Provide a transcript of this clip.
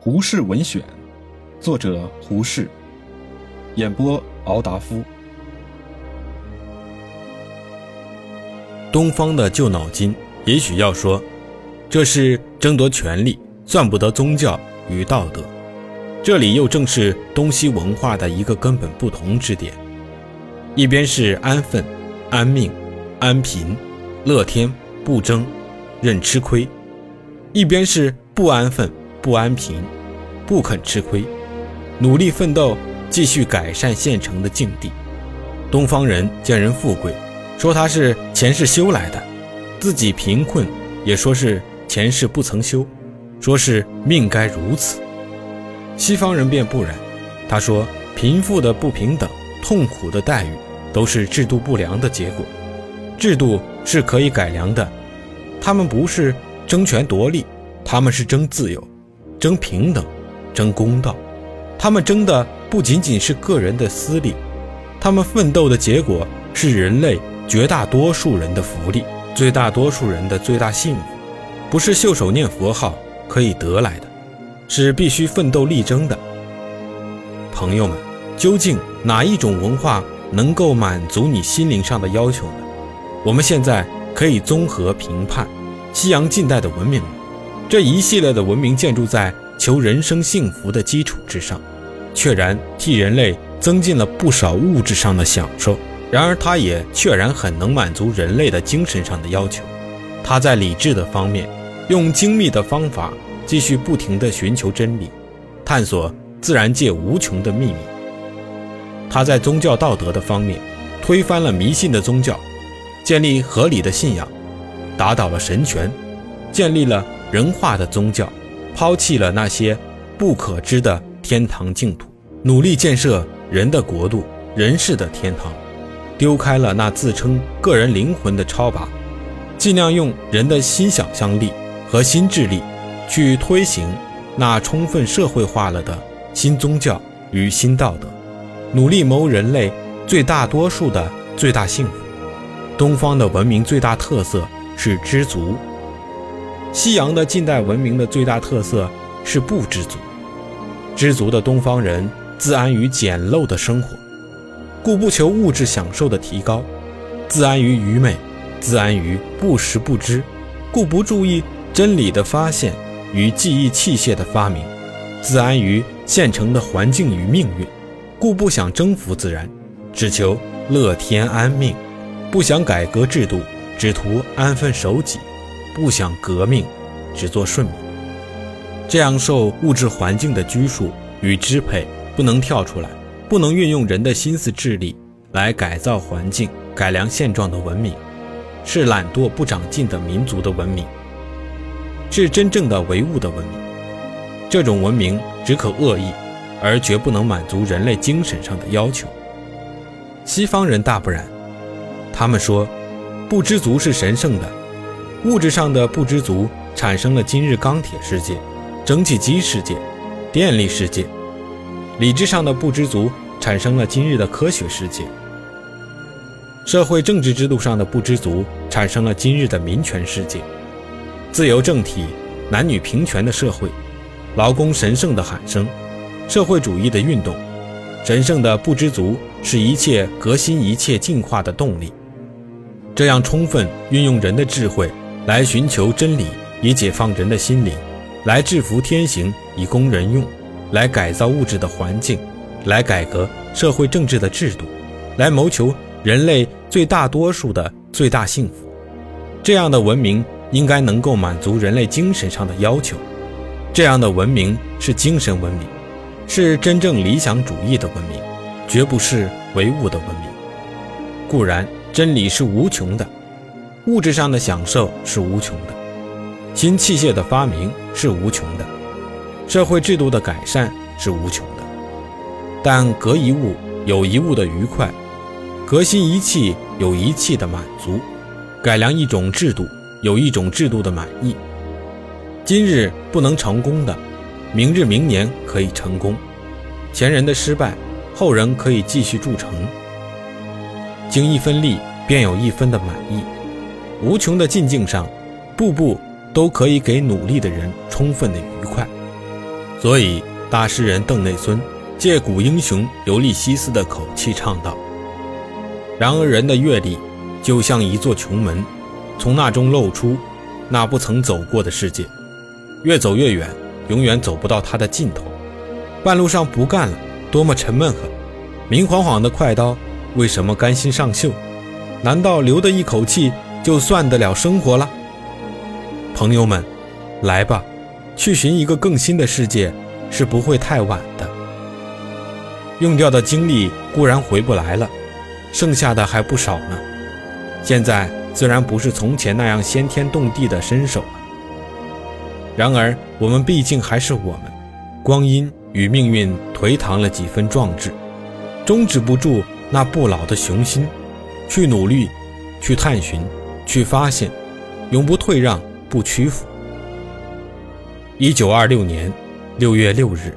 胡适文选，作者胡适，演播敖达夫。东方的旧脑筋，也许要说，这是争夺权力，算不得宗教与道德。这里又正是东西文化的一个根本不同之点：一边是安分、安命、安贫、乐天、不争、认吃亏；一边是不安分。不安贫，不肯吃亏，努力奋斗，继续改善现成的境地。东方人见人富贵，说他是前世修来的；自己贫困，也说是前世不曾修，说是命该如此。西方人便不然，他说贫富的不平等、痛苦的待遇，都是制度不良的结果。制度是可以改良的，他们不是争权夺利，他们是争自由。争平等，争公道，他们争的不仅仅是个人的私利，他们奋斗的结果是人类绝大多数人的福利，最大多数人的最大幸福，不是袖手念佛号可以得来的，是必须奋斗力争的。朋友们，究竟哪一种文化能够满足你心灵上的要求呢？我们现在可以综合评判西洋近代的文明。这一系列的文明建筑在求人生幸福的基础之上，确然替人类增进了不少物质上的享受。然而，它也确然很能满足人类的精神上的要求。它在理智的方面，用精密的方法继续不停地寻求真理，探索自然界无穷的秘密。它在宗教道德的方面，推翻了迷信的宗教，建立合理的信仰，打倒了神权，建立了。人化的宗教，抛弃了那些不可知的天堂净土，努力建设人的国度、人世的天堂，丢开了那自称个人灵魂的超拔，尽量用人的新想象力和新智力去推行那充分社会化了的新宗教与新道德，努力谋人类最大多数的最大幸福。东方的文明最大特色是知足。西洋的近代文明的最大特色是不知足。知足的东方人自安于简陋的生活，故不求物质享受的提高；自安于愚昧，自安于不时不知，故不注意真理的发现与记忆器械的发明；自安于现成的环境与命运，故不想征服自然，只求乐天安命；不想改革制度，只图安分守己。不想革命，只做顺民。这样受物质环境的拘束与支配，不能跳出来，不能运用人的心思智力来改造环境、改良现状的文明，是懒惰不长进的民族的文明，是真正的唯物的文明。这种文明只可恶意，而绝不能满足人类精神上的要求。西方人大不然，他们说，不知足是神圣的。物质上的不知足，产生了今日钢铁世界、蒸汽机世界、电力世界；理智上的不知足，产生了今日的科学世界；社会政治制度上的不知足，产生了今日的民权世界。自由政体、男女平权的社会、劳工神圣的喊声、社会主义的运动，神圣的不知足是一切革新、一切进化的动力。这样充分运用人的智慧。来寻求真理，以解放人的心灵；来制服天行，以供人用；来改造物质的环境；来改革社会政治的制度；来谋求人类最大多数的最大幸福。这样的文明应该能够满足人类精神上的要求。这样的文明是精神文明，是真正理想主义的文明，绝不是唯物的文明。固然，真理是无穷的。物质上的享受是无穷的，新器械的发明是无穷的，社会制度的改善是无穷的。但革一物有一物的愉快，革新一器有一器的满足，改良一种制度有一种制度的满意。今日不能成功的，明日明年可以成功；前人的失败，后人可以继续铸成。经一分力，便有一分的满意。无穷的境境上，步步都可以给努力的人充分的愉快。所以大诗人邓内孙借古英雄尤利西斯的口气唱道：“然而人的阅历就像一座穹门，从那中露出那不曾走过的世界，越走越远，永远走不到它的尽头。半路上不干了，多么沉闷呵！明晃晃的快刀，为什么甘心上锈？难道留的一口气就算得了生活了？朋友们，来吧！”去寻一个更新的世界是不会太晚的。用掉的精力固然回不来了，剩下的还不少呢。现在自然不是从前那样先天动地的身手。然而我们毕竟还是我们，光阴与命运颓唐了几分壮志，终止不住那不老的雄心。去努力，去探寻，去发现，永不退让，不屈服。一九二六年六月六日。